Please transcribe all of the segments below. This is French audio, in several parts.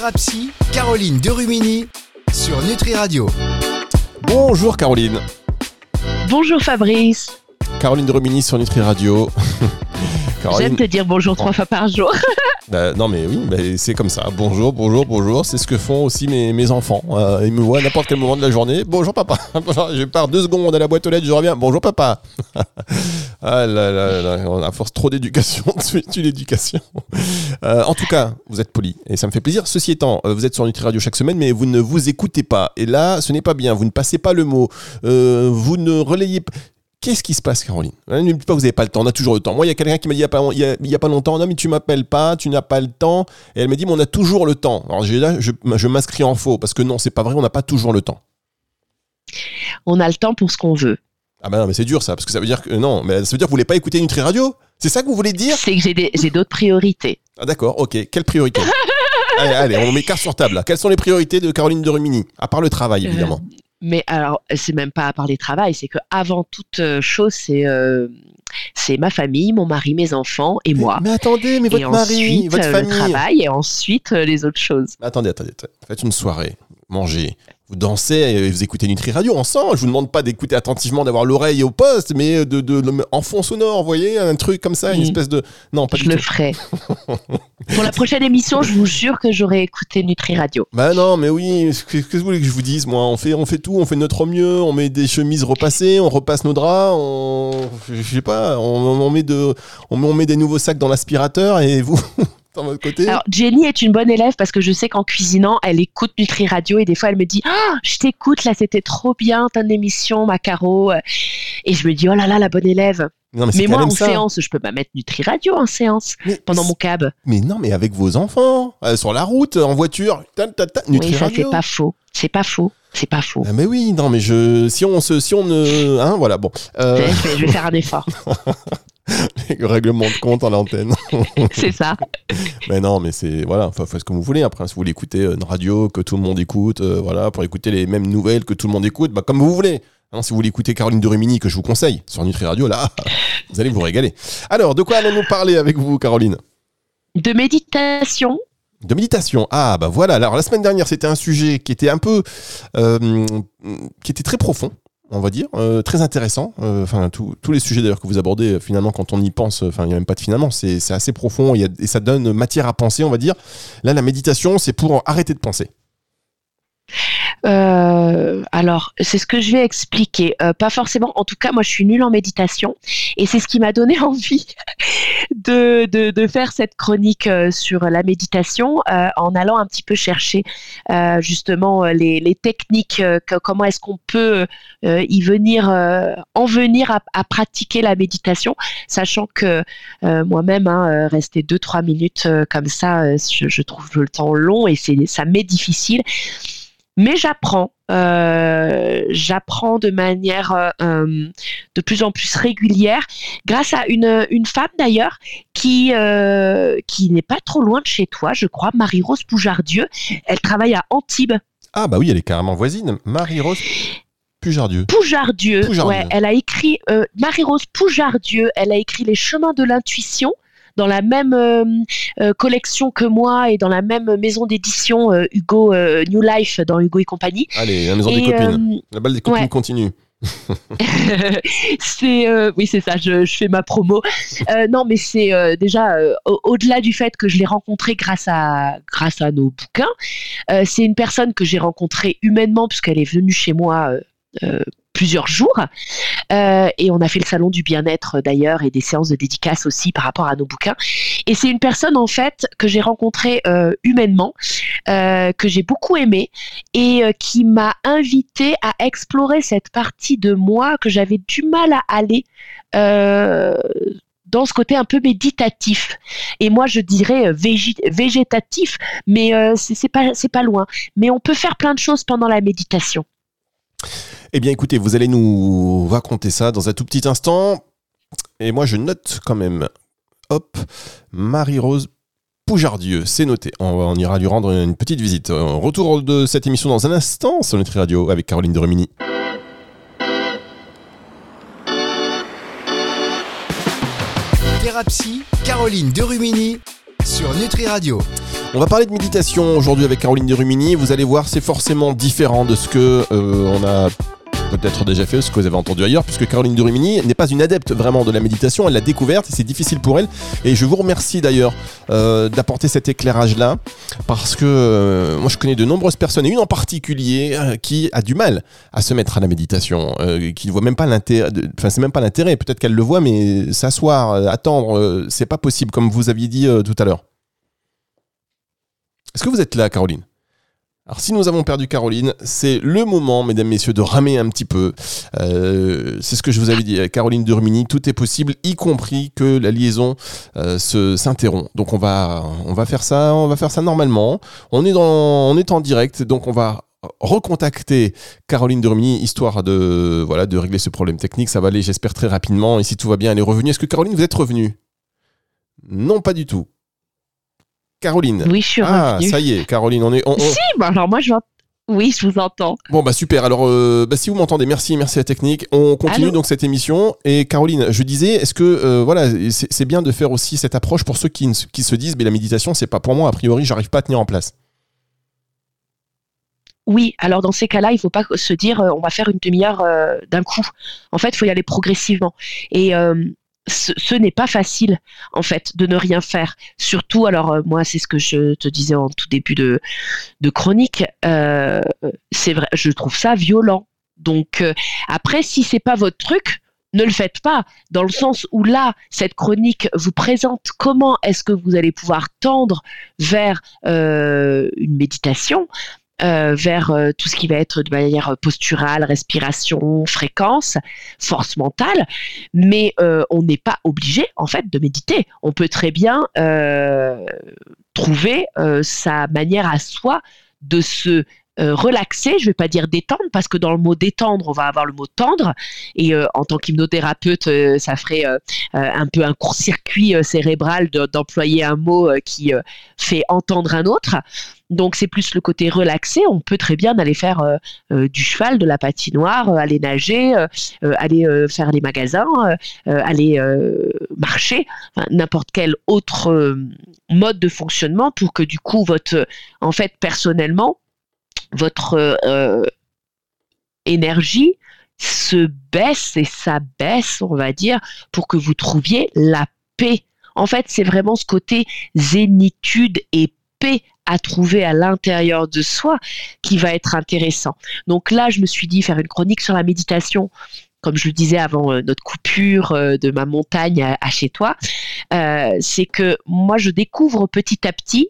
Thérapie, Caroline Derumini sur Nutri Radio. Bonjour Caroline. Bonjour Fabrice. Caroline Derumini sur Nutri Radio. J'aime te dire bonjour trois fois par jour. Bah, non mais oui, bah, c'est comme ça. Bonjour, bonjour, bonjour. C'est ce que font aussi mes, mes enfants. Euh, ils me voient à n'importe quel moment de la journée. Bonjour papa. je pars deux secondes à la boîte aux lettres, je reviens. Bonjour papa. ah là là là, on a force trop d'éducation, tu l'éducation. Euh, en tout cas, vous êtes poli et ça me fait plaisir. Ceci étant, euh, vous êtes sur Nutri Radio chaque semaine, mais vous ne vous écoutez pas. Et là, ce n'est pas bien. Vous ne passez pas le mot. vous ne relayez pas Qu'est-ce qui se passe, Caroline Ne me dites pas que vous n'avez pas le temps, on a toujours le temps. Moi, il y a quelqu'un qui m'a dit il n'y a, pas, a, longtemps, non, mais tu m'appelles pas, tu n'as pas le temps. Et elle m'a dit, mais on a toujours le temps. Alors là, je, je m'inscris en faux, parce que non, c'est pas vrai, on n'a pas toujours le temps. On a le temps pour ce qu'on veut. Ah ben non, mais c'est dur ça, parce que ça veut dire que non, mais ça veut dire que vous voulez pas écouter Nutri Radio C'est ça que vous voulez dire C'est que j'ai d'autres priorités. Ah d'accord, ok. Quelles priorités? Allez, allez, on met carte sur table. Quelles sont les priorités de Caroline de Rumini À part le travail, euh, évidemment? Mais alors, c'est même pas à parler travail, c'est que avant toute euh, chose, c'est euh, c'est ma famille, mon mari, mes enfants et moi. Mais attendez, mais votre mari, votre euh, famille. Le travail et ensuite les autres choses. Attendez, attendez, faites une soirée, mangez, vous dansez et vous écoutez Nutri Radio ensemble. Je vous demande pas d'écouter attentivement, d'avoir l'oreille au poste, mais de, de, en fond sonore, vous voyez, un truc comme ça, une espèce de. Non, pas je le ferai. Pour la prochaine émission, je vous jure que j'aurai écouté Nutri Radio. Bah non, mais oui, qu'est-ce que vous voulez que je vous dise, moi On fait, on fait tout, on fait notre mieux, on met des chemises repassées, on repasse nos draps, on. Je sais pas, on, on met, de, on, on met des nouveaux sacs dans l'aspirateur et vous. Côté Alors, Jenny est une bonne élève parce que je sais qu'en cuisinant, elle écoute Nutri Radio et des fois, elle me dit Ah, je t'écoute, là, c'était trop bien, ton émission, Macaro. Et je me dis Oh là là, la bonne élève. mais, moi, en séance, je peux pas mettre Nutri Radio en séance pendant mon cab. Mais non, mais avec vos enfants, euh, sur la route, en voiture, Nutri oui, ça, c'est pas faux. C'est pas faux. C'est pas faux. Ah, mais oui, non, mais je, si on se, si on ne, hein, voilà, bon. Euh, je vais faire un effort. règlement de compte à l'antenne. c'est ça. Mais non, mais c'est voilà, enfin, faites ce que vous voulez. Après, si vous voulez écouter une radio que tout le monde écoute, euh, voilà, pour écouter les mêmes nouvelles que tout le monde écoute, bah, comme vous voulez. Hein, si vous voulez écouter Caroline de Rimini, que je vous conseille sur Nutri Radio, là, vous allez vous régaler. Alors, de quoi allons-nous parler avec vous, Caroline? De méditation. De méditation. Ah, bah voilà. Alors, la semaine dernière, c'était un sujet qui était un peu. Euh, qui était très profond on va dire, euh, très intéressant. Euh, enfin, tous les sujets d'ailleurs que vous abordez, euh, finalement, quand on y pense, enfin, il n'y a même pas de finalement, c'est assez profond et ça donne matière à penser, on va dire. Là, la méditation, c'est pour arrêter de penser. Euh, alors, c'est ce que je vais expliquer. Euh, pas forcément, en tout cas, moi je suis nulle en méditation. Et c'est ce qui m'a donné envie de, faire cette chronique euh, sur la méditation en allant un petit peu chercher justement les, techniques, comment est-ce qu'on peut y venir, en venir à, pratiquer la méditation, sachant que moi-même, hein, rester 2-3 minutes comme ça, je trouve le temps long et ça m'est difficile mais j'apprends. Euh, j'apprends de manière euh, euh, de plus en plus régulière grâce à une, une femme d'ailleurs qui, qui n'est pas trop loin de chez toi, je crois, Marie-Rose Poujardieu. Elle travaille à Antibes. Ah bah oui, elle est carrément voisine. Marie-Rose Poujardieu. Poujardieu. Ouais, elle a écrit Marie-Rose Poujardieu. Elle a écrit Les chemins de l'intuition dans la même euh, euh, collection que moi et dans la même maison d'édition euh, Hugo New Life dans Hugo et compagnie. Allez, la maison des copines. La balle des copines continue. c'est oui c'est ça je, fais ma promo non mais c'est déjà au-delà du fait que je l'ai rencontré grâce à grâce à nos bouquins c'est une personne que j'ai rencontrée humainement puisqu'elle est venue chez moi plusieurs jours. Euh, et on a fait le salon du bien-être d'ailleurs et des séances de dédicace aussi par rapport à nos bouquins. Et c'est une personne en fait que j'ai rencontrée euh, humainement, euh, que j'ai beaucoup aimée et qui m'a invité à explorer cette partie de moi que j'avais du mal à aller dans ce côté un peu méditatif. Et moi, je dirais végétatif, mais c'est pas loin. Mais on peut faire plein de choses pendant la méditation. Eh bien écoutez, vous allez nous raconter ça dans un tout petit instant. Et moi je note quand même. Hop, Marie-Rose Poujardieu, c'est noté. On, ira lui rendre une petite visite. Retour de cette émission dans un instant sur Nutri Radio avec Caroline de Remini. Thérapie, Caroline de Rumini sur Nutri Radio. On va parler de méditation aujourd'hui avec Caroline de Rumini. Vous allez voir, c'est forcément différent de ce que euh, on a peut-être déjà fait, ce que vous avez entendu ailleurs, puisque Caroline Durumini n'est pas une adepte vraiment de la méditation, elle l'a découverte et c'est difficile pour elle. Et je vous remercie d'ailleurs euh, d'apporter cet éclairage-là, parce que euh, moi je connais de nombreuses personnes, et une en particulier, euh, qui a du mal à se mettre à la méditation, qui ne voit même pas l'intérêt, enfin c'est même pas l'intérêt, peut-être qu'elle le voit, mais s'asseoir, attendre, c'est pas possible, comme vous aviez dit tout à l'heure. Est-ce que vous êtes là, Caroline? Alors si nous avons perdu Caroline, c'est le moment, mesdames, messieurs, de ramer un petit peu. Euh, c'est ce que je vous avais dit, Caroline Durmini, tout est possible, y compris que la liaison euh, se s'interrompt. Donc on va, on va faire ça, on va faire ça normalement. On est dans, on est en direct, donc on va recontacter Caroline Durmini, histoire de, voilà, de régler ce problème technique. Ça va aller, j'espère, très rapidement. Et si tout va bien, elle est revenue. Est-ce que Caroline, vous êtes revenue? Non, pas du tout. Caroline. Oui, je suis Ah, ça y est, Caroline, on est. Si, bah alors moi je Oui, je vous entends. Bon, bah super. Alors, euh, bah, si vous m'entendez, merci, merci à la technique. On continue donc cette émission. Et Caroline, je disais, est-ce que euh, voilà, c'est bien de faire aussi cette approche pour ceux qui, qui se disent, mais la méditation, c'est pas pour moi. A priori, j'arrive pas à tenir en place. Oui, alors dans ces cas-là, il ne faut pas se dire euh, on va faire une demi-heure d'un coup. En fait, il faut y aller progressivement. Et ce, n'est pas facile en fait de ne rien faire. Surtout, alors euh, moi c'est ce que je te disais en tout début de, chronique, euh, c'est vrai, je trouve ça violent. Donc euh, après, si c'est pas votre truc, ne le faites pas, dans le sens où là, cette chronique vous présente comment est-ce que vous allez pouvoir tendre vers une méditation, euh, vers euh, tout ce qui va être de manière posturale, respiration, fréquence, force mentale, mais euh, on n'est pas obligé en fait de méditer. On peut très bien trouver sa manière à soi de se relaxer, je ne vais pas dire détendre, parce que dans le mot détendre, on va avoir le mot tendre, et en tant qu'hypnothérapeute, ça ferait un peu un court-circuit cérébral d'employer un mot qui fait entendre un autre. Donc c'est plus le côté relaxé. On peut très bien aller faire euh, euh, du cheval, de la patinoire, euh, aller nager, aller faire les magasins, aller marcher, n'importe quel autre mode de fonctionnement pour que du coup votre, en fait personnellement, votre énergie se baisse et ça baisse, on va dire, pour que vous trouviez la paix. En fait, c'est vraiment ce côté zénitude et paix à trouver à l'intérieur de soi qui va être intéressant. Donc là, je me suis dit faire une chronique sur la méditation comme je le disais avant euh, notre coupure euh, de ma montagne à, chez toi, euh, c'est que moi je découvre petit à petit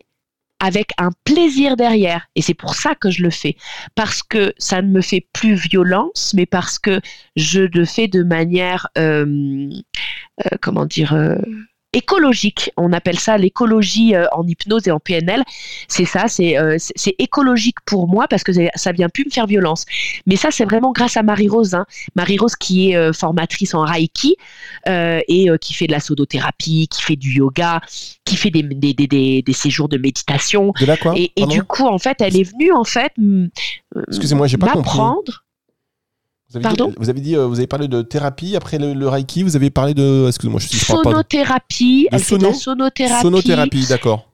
avec un plaisir derrière. Et c'est pour ça que je le fais. Parce que ça ne me fait plus violence, mais parce que je le fais de manière, comment dire, écologique. On appelle ça l'écologie euh, en hypnose et en PNL. C'est ça, euh, c'est écologique pour moi parce que ça vient plus me faire violence. Mais ça, c'est vraiment grâce à Marie-Rose. Hein. Marie-Rose qui est euh, formatrice en Reiki et qui fait de la sodothérapie, qui fait du yoga, qui fait des, des, des, des séjours de méditation. De la quoi Et, et du coup, en fait, elle est venue en fait Excusez-moi, j'ai pas compris. Vous avez, Pardon dit, vous avez dit, euh, vous avez parlé de thérapie après le, Reiki. Vous avez parlé de, excusez-moi, je, je sonothérapie. De, sono, sonothérapie. Sonothérapie, d'accord.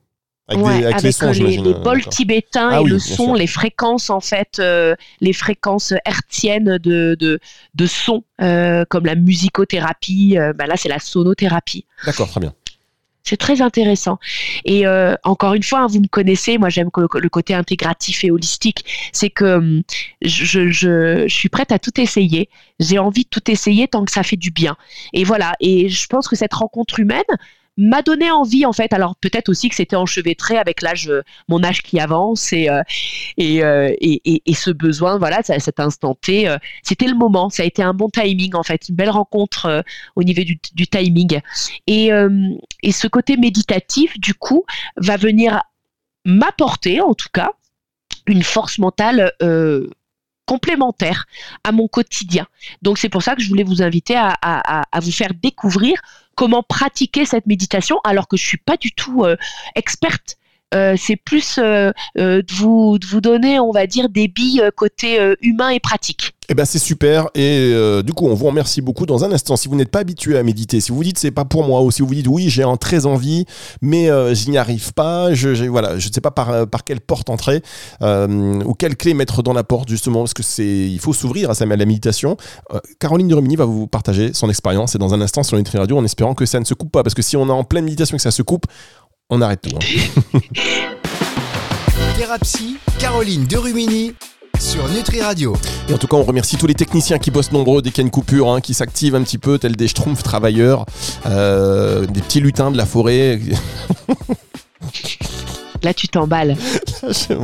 Avec, des, avec, les sons, les, les bols tibétains ah, et le son, les fréquences en fait, euh, les fréquences hertziennes de, de, de son, euh, comme la musicothérapie. Euh, bah là, c'est la sonothérapie. D'accord, très bien. C'est très intéressant. Et euh, encore une fois, hein, vous me connaissez, moi j'aime le, côté intégratif et holistique. C'est que hum, je, je, je, suis prête à tout essayer. J'ai envie de tout essayer tant que ça fait du bien. Et voilà. Et je pense que cette rencontre humaine, m'a donné envie en fait. Alors peut-être aussi que c'était enchevêtré avec l'âge, euh, mon âge qui avance et euh, euh, et, et, et, ce besoin, voilà, cet instant T, c'était le moment. Ça a été un bon timing en fait, une belle rencontre au niveau du, timing. Et, et ce côté méditatif, du coup, va venir m'apporter, en tout cas, une force mentale complémentaire à mon quotidien. Donc c'est pour ça que je voulais vous inviter à, à vous faire découvrir comment pratiquer cette méditation alors que je suis pas du tout euh, experte c'est plus de, vous, de vous donner, on va dire, des billes côté humain et pratique. Eh ben c'est super et euh, du coup on vous remercie beaucoup dans un instant. Si vous n'êtes pas habitué à méditer, si vous dites c'est pas pour moi ou si vous dites oui j'ai en très envie mais euh, je n'y arrive pas, je voilà je ne sais pas par, euh, quelle porte entrer ou quelle clé mettre dans la porte justement parce que c'est il faut s'ouvrir à, à la méditation. Caroline de Rumini va vous partager son expérience et dans un instant sur Nutri Radio en espérant que ça ne se coupe pas parce que si on est en pleine méditation et que ça se coupe, on arrête tout. Hein. Thérapie, Caroline de Rumini sur Nutri Radio. Et en tout cas, on remercie tous les techniciens qui bossent nombreux dès qu'il y a une coupure, hein, qui s'activent un petit peu, tels des schtroumpfs travailleurs, euh, des petits lutins de la forêt. Là, tu t'emballes.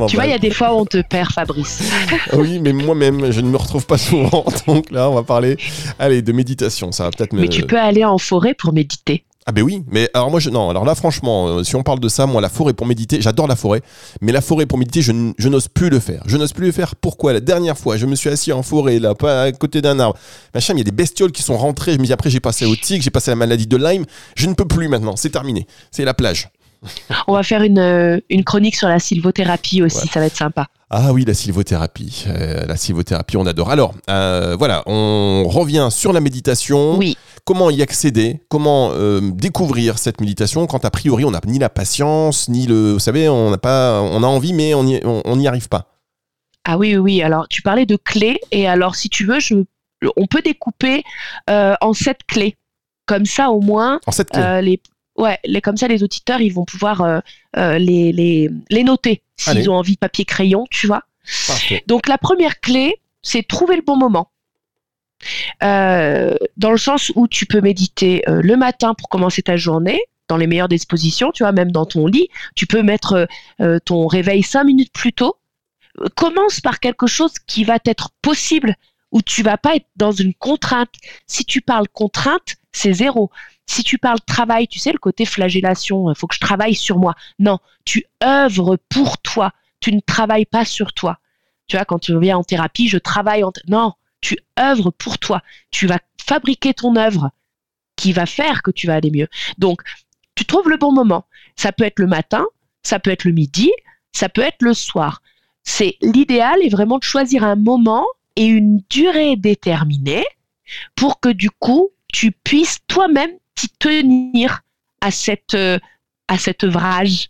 tu vois, il y a des fois où on te perd, Fabrice. Ah oui, mais moi-même, je ne me retrouve pas souvent. Donc là, on va parler allez, de méditation. Ça va peut-être me... Mais tu peux aller en forêt pour méditer. Ah ben oui, mais alors moi je non, alors là franchement, euh, si on parle de ça, moi la forêt pour méditer, j'adore la forêt, mais la forêt pour méditer, je, n'ose plus le faire. Je n'ose plus le faire. Pourquoi? La dernière fois, je me suis assis en forêt là, pas à côté d'un arbre. Machin, il y a des bestioles qui sont rentrées. Je me dis après j'ai passé au tic, j'ai passé la maladie de Lyme. Je ne peux plus maintenant. C'est terminé. C'est la plage. On va faire une, euh, une chronique sur la sylvothérapie aussi, ça va être sympa. Ah oui, la sylvothérapie. Euh, la sylvothérapie, on adore. Alors, euh, voilà, on revient sur la méditation. Oui. Comment y accéder? Comment découvrir cette méditation quand a priori on n'a ni la patience, ni le. Vous savez, on n'a pas, on a envie, mais on n'y on, arrive pas. Ah oui, oui, Alors, tu parlais de clés, et alors, si tu veux, je, on peut découper en sept clés. Comme ça, au moins, en sept clés. les, Ouais, les, comme ça, les auditeurs, ils vont pouvoir euh, euh, les, les, les, noter s'ils ont envie papier-crayon, tu vois. Donc, la première clé, c'est trouver le bon moment. Euh, dans le sens où tu peux méditer le matin pour commencer ta journée, dans les meilleures dispositions, tu vois, même dans ton lit. Tu peux mettre ton réveil cinq minutes plus tôt. Commence par quelque chose qui va être possible, où tu vas pas être dans une contrainte. Si tu parles contrainte, c'est zéro. Si tu parles travail, tu sais, le côté flagellation, il faut que je travaille sur moi. Non, tu œuvres pour toi. Tu ne travailles pas sur toi. Tu vois, quand tu viens en thérapie, je travaille en... Non, tu œuvres pour toi. Tu vas fabriquer ton œuvre qui va faire que tu vas aller mieux. Donc, tu trouves le bon moment. Ça peut être le matin, ça peut être le midi, ça peut être le soir. C'est l'idéal est vraiment de choisir un moment et une durée déterminée pour que du coup, tu puisses toi-même tenir à cette euh, à cet œuvrage.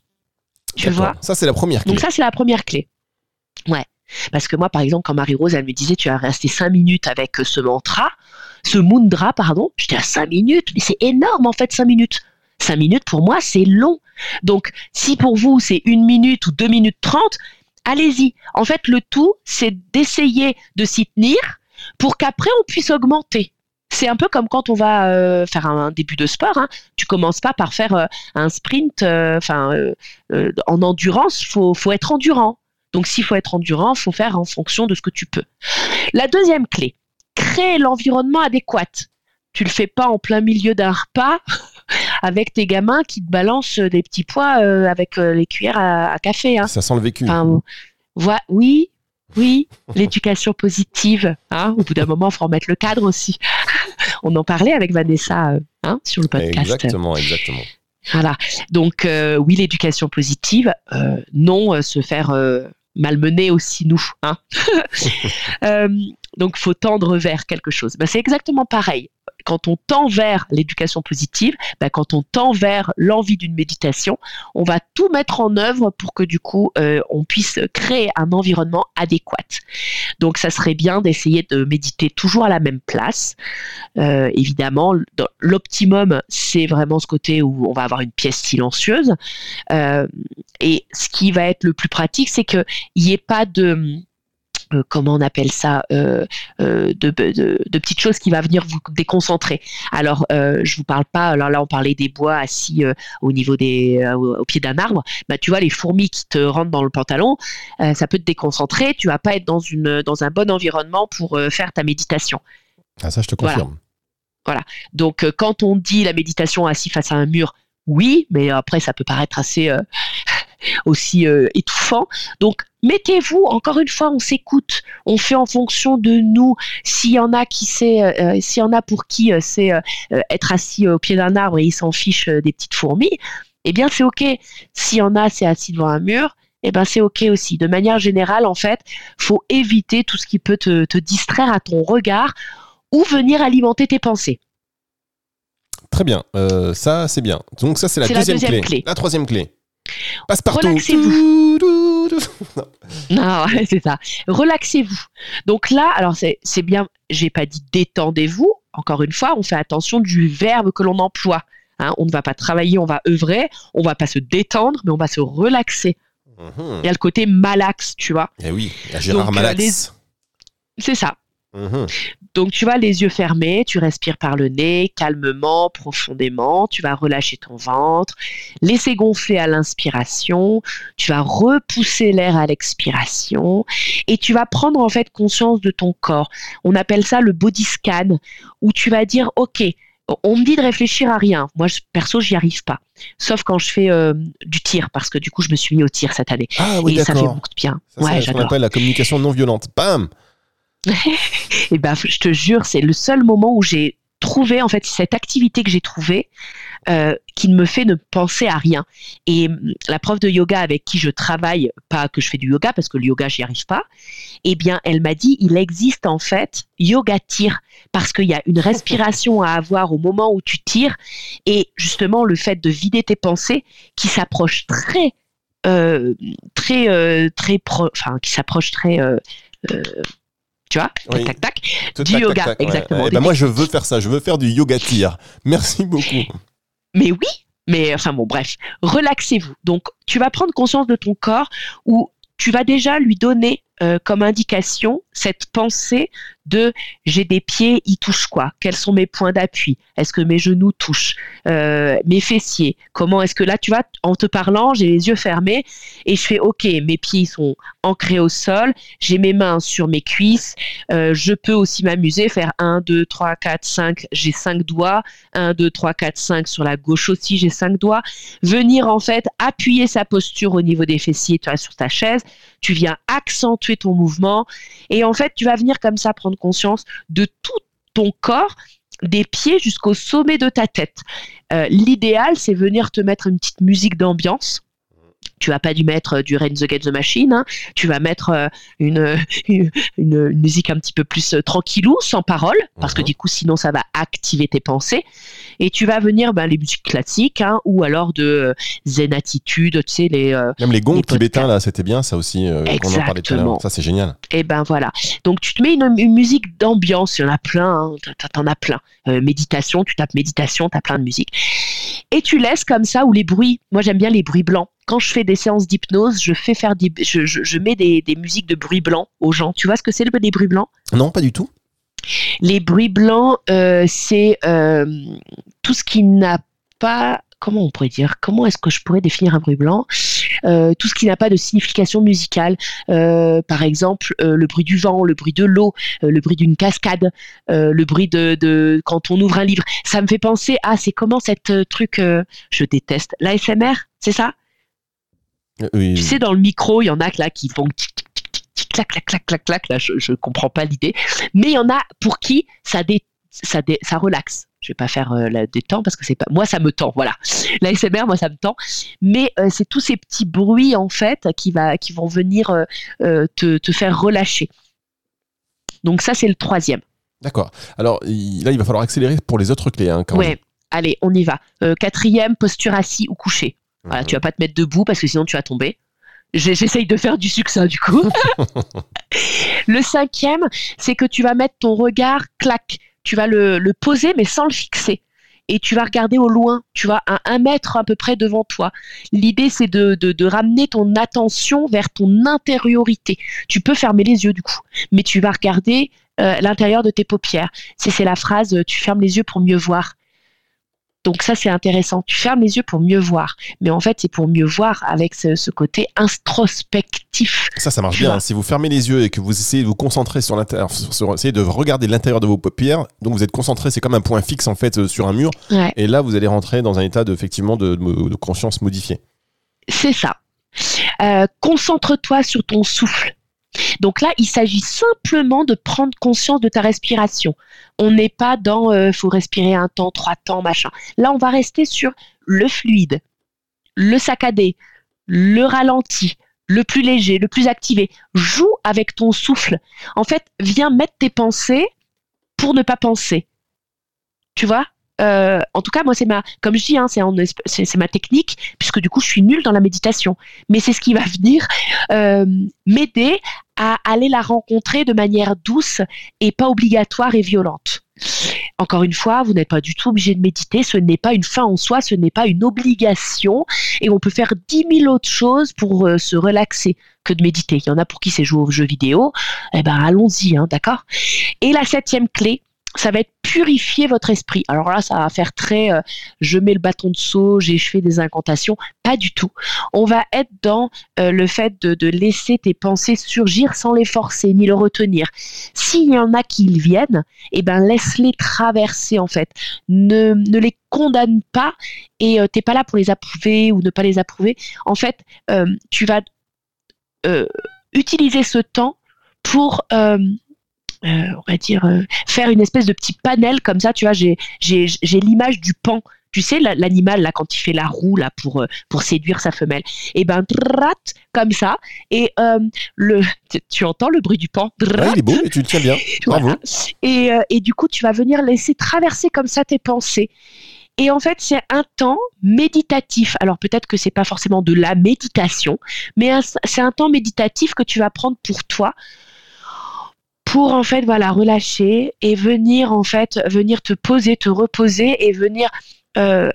Tu vois Ça c'est la première clé. Donc ça c'est la première clé. Ouais. Parce que moi, par exemple, quand Marie-Rose, elle me disait, tu vas rester cinq minutes avec ce mantra, ce mundra, pardon, j'étais à cinq minutes, mais c'est énorme en fait, cinq minutes. Cinq minutes, pour moi, c'est long. Donc, si pour vous, c'est une minute ou deux minutes trente, allez-y. En fait, le tout, c'est d'essayer de s'y tenir pour qu'après, on puisse augmenter c'est un peu comme quand on va euh, faire un, début de sport. Hein. Tu commences pas par faire euh, un sprint. Euh, enfin, en endurance, faut faut être endurant. Donc, s'il faut être endurant, faut faire en fonction de ce que tu peux. La deuxième clé, créer l'environnement adéquat. Tu le fais pas en plein milieu d'un repas avec tes gamins qui te balancent des petits pois avec les cuillères à, café. Hein. Ça sent le vécu. oui, oui, l'éducation positive. Hein, au bout d'un moment, il faut remettre le cadre aussi. On en parlait avec Vanessa euh, hein, sur le podcast. Exactement, exactement. Voilà. Donc, euh, oui, l'éducation positive. Euh, non, se faire malmener aussi nous. Hein. donc, faut tendre vers quelque chose. Ben, c'est exactement pareil quand on tend vers l'éducation positive, ben, quand on tend vers l'envie d'une méditation, on va tout mettre en œuvre pour que du coup euh, on puisse créer un environnement adéquat. Donc ça serait bien d'essayer de méditer toujours à la même place. Euh, évidemment, l'optimum c'est vraiment ce côté où on va avoir une pièce silencieuse. Euh, et ce qui va être le plus pratique, c'est qu'il n'y ait pas de euh, comment on appelle ça, euh, euh, de, petites choses qui va venir vous déconcentrer. Alors, je vous parle pas. Alors là, on parlait des bois assis au niveau des, au, pied d'un arbre. Bah, tu vois, les fourmis qui te rentrent dans le pantalon, ça peut te déconcentrer. Tu vas pas être dans une, dans un bon environnement pour faire ta méditation. Ah, ça, je te confirme. Voilà. Donc, quand on dit la méditation assis face à un mur, oui, mais après, ça peut paraître assez aussi étouffant. Donc, mettez-vous, encore une fois, on s'écoute, on fait en fonction de nous. S'il y en a qui sait, euh, euh, s'il y en a pour qui euh, c'est être assis au pied d'un arbre et ils s'en fichent des petites fourmis, eh bien c'est ok. S'il y en a, c'est assis devant un mur, eh ben c'est ok aussi. De manière générale, en fait, faut éviter tout ce qui peut te, te distraire à ton regard ou venir alimenter tes pensées. Très bien, ça c'est bien. Donc ça c'est la, deuxième clé. clé. La troisième clé. Passe partout. Relaxez-vous. Non, c'est ça. Relaxez-vous. Donc là, alors c'est bien, j'ai pas dit détendez-vous. Encore une fois, on fait attention du verbe que l'on emploie. Hein, on ne va pas travailler, on va œuvrer, on va pas se détendre, mais on va se relaxer. Mhm. Il y a le côté malax, tu vois. Eh oui, la Gérard Donc, euh. C'est ça. Mhm. Donc tu vas les yeux fermés, tu respires par le nez, calmement, profondément, tu vas relâcher ton ventre, laisser gonfler à l'inspiration, tu vas repousser l'air à l'expiration et tu vas prendre en fait conscience de ton corps. On appelle ça le body scan où tu vas dire OK, on me dit de réfléchir à rien. Moi je- perso, j'y arrive pas. Sauf quand je fais euh, du tir parce que du coup, je me suis mis au tir cette année Ah oui, et ça fait beaucoup de bien. Ça, ouais, appelle la communication non violente. Bam Et ben, je te jure, c'est le seul moment où j'ai trouvé, en fait, cette activité que j'ai trouvée euh, qui ne me fait ne penser à rien. Et hum, la prof de yoga avec qui je travaille, pas que je fais du yoga parce que le yoga, j'y arrive pas, eh bien, elle m'a dit, il existe en fait yoga tir parce qu'il y a une respiration à avoir au moment où tu tires et justement le fait de vider tes pensées qui s'approche très, euh, très, euh, très, enfin, qui s'approche très, euh, euh, tu vois, tac, Oui. tac, tac, Tout Du tac, yoga, tac, exactement. Eh ben, moi je veux faire ça, je veux faire du yoga tir. Merci beaucoup. Mais oui, mais enfin bon, bref, relaxez-vous. Donc, tu vas prendre conscience de ton corps où tu vas déjà lui donner euh, comme indication cette pensée de j'ai des pieds, ils touchent quoi Quels sont mes points d'appui? Est-ce que mes genoux touchent? Euh, Mes fessiers? Comment est-ce que là, tu vois, en te parlant, j'ai les yeux fermés et je fais OK, mes pieds sont ancrés au sol, j'ai mes mains sur mes cuisses, euh, je peux aussi m'amuser, faire 1, 2, 3, 4, 5, j'ai 5 doigts, 1, 2, 3, 4, 5 sur la gauche aussi, j'ai 5 doigts. Venir en fait appuyer sa posture au niveau des fessiers, tu vois, sur ta chaise. Tu viens accentuer ton mouvement et en fait, tu vas venir comme ça prendre conscience de tout ton corps des pieds jusqu'au sommet de ta tête. Euh, L'idéal, c'est venir te mettre une petite musique d'ambiance. Tu vas pas dû mettre euh, du Rain the Against the Machine, hein. tu vas mettre euh, une, une, une musique un petit peu plus euh, tranquillou, sans parole, parce que Mhm. du coup, sinon, ça va activer tes pensées. Et tu vas venir ben, les musiques classiques, hein, ou alors de Zen Attitude, tu sais, les, Même les gongs Les tibétains là, c'était bien ça aussi. euh, on en parlait tout à l'heure. Exactement. Ça c'est génial. et ben voilà. Donc tu te mets une, une musique d'ambiance, il y en a plein, hein, t'en- t'en as plein. Euh, méditation, tu tapes méditation, t'as plein de musique. Et tu laisses comme ça, ou les bruits, moi j'aime bien les bruits blancs. Quand je fais des séances d'hypnose, je fais faire des, je, je- je mets des, des musiques de bruits blancs aux gens. Tu vois ce que c'est le des bruits blancs? Non, pas du tout. Les bruits blancs, euh, c'est euh, tout ce qui n'a pas. Comment on pourrait dire Comment est-ce que je pourrais définir un bruit blanc Euh, Tout ce qui n'a pas de signification musicale. Euh, par exemple, euh, le bruit du vent, le bruit de l'eau, le bruit d'une cascade, le bruit de, de quand on ouvre un livre. Ça me fait penser à c'est comment cette truc. je déteste l'ASMR, c'est ça? Oui. tu sais, dans le micro, il y en a là qui font clac, clac, clac, clac, clac. Là, je, je comprends pas l'idée. Mais il y en a pour qui ça, dé, ça, dé- ça relaxe. Je vais pas faire euh, la détente parce que c'est pas. Moi, ça me tend. Voilà. La SMR, moi, ça me tend. Mais euh, c'est tous ces petits bruits en fait qui va, qui vont venir euh, te, te faire relâcher. Donc ça, c'est le troisième. D'accord. Alors il- là, il va falloir accélérer pour les autres clés. Hein, quand Ouais. Allez, on y va. Quatrième, posture assis ou couché. Voilà, Mhm. tu vas pas te mettre debout parce que sinon tu vas tomber. J'essaye de faire du succès du coup. le cinquième, c'est que tu vas mettre ton regard, clac, tu vas le, poser mais sans le fixer. Et tu vas regarder au loin, tu vois, à un mètre à peu près devant toi. L'idée, c'est de, ramener ton attention vers ton intériorité. Tu peux fermer les yeux du coup, mais tu vas regarder euh, l'intérieur de tes paupières. C'est c'est la phrase, euh, tu fermes les yeux pour mieux voir. Donc ça, c'est intéressant. Tu fermes les yeux pour mieux voir. Mais en fait, c'est pour mieux voir avec ce, ce côté introspectif. Ça, ça marche bien. vois. hein. Si vous fermez les yeux et que vous essayez de vous concentrer sur l'intérieur, essayez de regarder l'intérieur de vos paupières, donc vous êtes concentré, c'est comme un point fixe en fait euh, sur un mur, Ouais, et là vous allez rentrer dans un état de, effectivement de, conscience modifié. c'est ça. Euh, Concentre-toi sur ton souffle. Donc là, il s'agit simplement de prendre conscience de ta respiration. On n'est pas dans euh, faut respirer un temps, trois temps, machin. Là, on va rester sur le fluide. le saccadé, le ralenti, le plus léger, le plus activé. Joue avec ton souffle. En fait, viens mettre tes pensées pour ne pas penser. Tu vois euh, en tout cas, moi, c'est ma, comme je dis, hein, c'est ma technique, puisque du coup, je suis nulle dans la méditation. Mais c'est ce qui va venir euh, m'aider à aller la rencontrer de manière douce et pas obligatoire et violente. Encore une fois, vous n'êtes pas du tout obligé de méditer, ce n'est pas une fin en soi, ce n'est pas une obligation, et on peut faire dix mille autres choses pour euh, se relaxer que de méditer. Il y en a pour qui c'est jouer aux jeux vidéo, eh ben allons-y, hein, d'accord? Et la septième clé, ça va être purifier votre esprit. Alors là, ça va faire très euh, je mets le bâton de saut, j'ai fait des incantations. Pas du tout. On va être dans euh, le fait de, laisser tes pensées surgir sans les forcer ni le retenir. S'il y en a qui viennent, eh ben laisse-les traverser en fait. Ne, ne les condamne pas et euh, t'es pas là pour les approuver ou ne pas les approuver. En fait, tu vas utiliser ce temps pour euh, on va dire, euh, faire une espèce de petit panel comme ça, tu vois, j'ai, j'ai, j'ai l'image du pan. Tu sais, l'animal, là, quand il fait la roue, là, pour, euh, pour séduire sa femelle. Et eh ben, comme ça. Et le, tu entends le bruit du pan. Ouais, il est beau et tu le tiens bien. Bravo. Et, et du coup, tu vas venir laisser traverser comme ça tes pensées. Et en fait, c'est un temps méditatif. Alors peut-être que c'est pas forcément de la méditation, mais c'est un temps méditatif que tu vas prendre pour toi, pour en fait voilà relâcher et venir en fait venir te poser, te reposer et venir euh,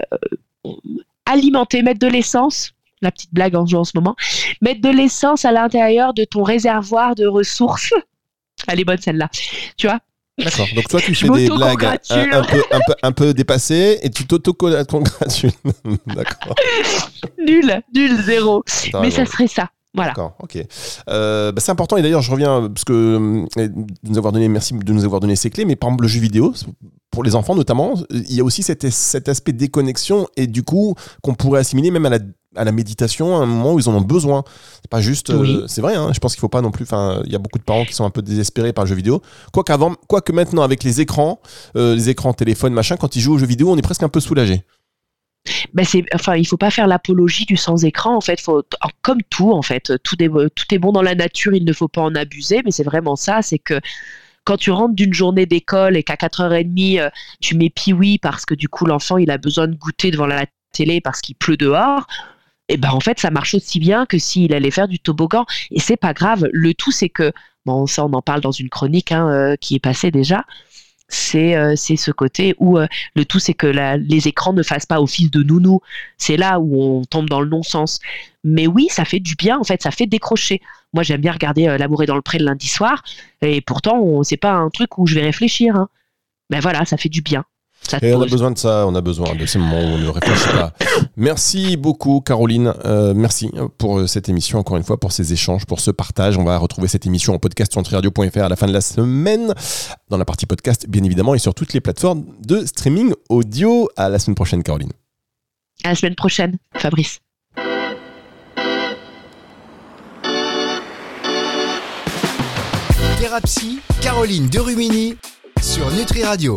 alimenter, mettre de l'essence. La petite blague en jeu en ce moment, mettre de l'essence à l'intérieur de ton réservoir de ressources. Elle est bonne celle-là, tu vois. D'accord. Donc toi, tu fais des blagues un, peu, un, peu, un peu dépassées et tu t'auto-congratules. D'accord. nul, nul, zéro. Mais ça serait ça. Voilà. D'accord, ok. Euh, bah, c'est important et d'ailleurs je reviens parce que euh, de nous avoir donné, merci de nous avoir donné ces clés, mais par exemple le jeu vidéo, pour les enfants notamment, il y a aussi cet, cet aspect déconnexion et du coup qu'on pourrait assimiler même à la, à la méditation à un moment où ils en ont besoin. C'est pas juste, euh, c'est vrai, hein, je pense qu'il faut pas non plus, enfin il y a beaucoup de parents qui sont un peu désespérés par le jeu vidéo. Quoique avant, quoique maintenant avec les écrans, les écrans téléphone, machin, quand ils jouent au jeu vidéo, on est presque un peu soulagé ben c'est, enfin, il faut pas faire l'apologie du sans écran. En fait, faut, comme tout, en fait, tout est, tout est bon dans la nature. Il ne faut pas en abuser, mais c'est vraiment ça. C'est que quand tu rentres d'une journée d'école et qu'à 4h30, euh, tu mets piwi parce que du coup, l'enfant, il a besoin de goûter devant la télé parce qu'il pleut dehors. Et eh ben en fait, ça marche aussi bien que s'il allait faire du toboggan. Et c'est pas grave. Le tout, c'est que, bon, ça, on en parle dans une chronique hein, euh, qui est passée déjà c'est euh, ce côté où euh, le tout c'est que les écrans ne fassent pas office de nounou. C'est là où on tombe dans le non-sens. Mais oui, ça fait du bien en fait, ça fait décrocher. Moi, j'aime bien regarder euh, L'amour est dans le pré le lundi soir, et pourtant, c'est pas un truc où je vais réfléchir. Hein. Mais voilà, ça fait du bien on a besoin de ça, on a besoin de ces moments où on ne réfléchit pas. Merci beaucoup, Caroline. Euh, merci pour euh, cette émission, encore une fois, pour ces échanges, pour ce partage. On va retrouver cette émission en podcast sur nutriradio.fr à la fin de la semaine, dans la partie podcast, bien évidemment, et sur toutes les plateformes de streaming audio. À la semaine prochaine, Caroline. À la semaine prochaine, Fabrice. Thérapie, Caroline Derumini sur Nutri Radio.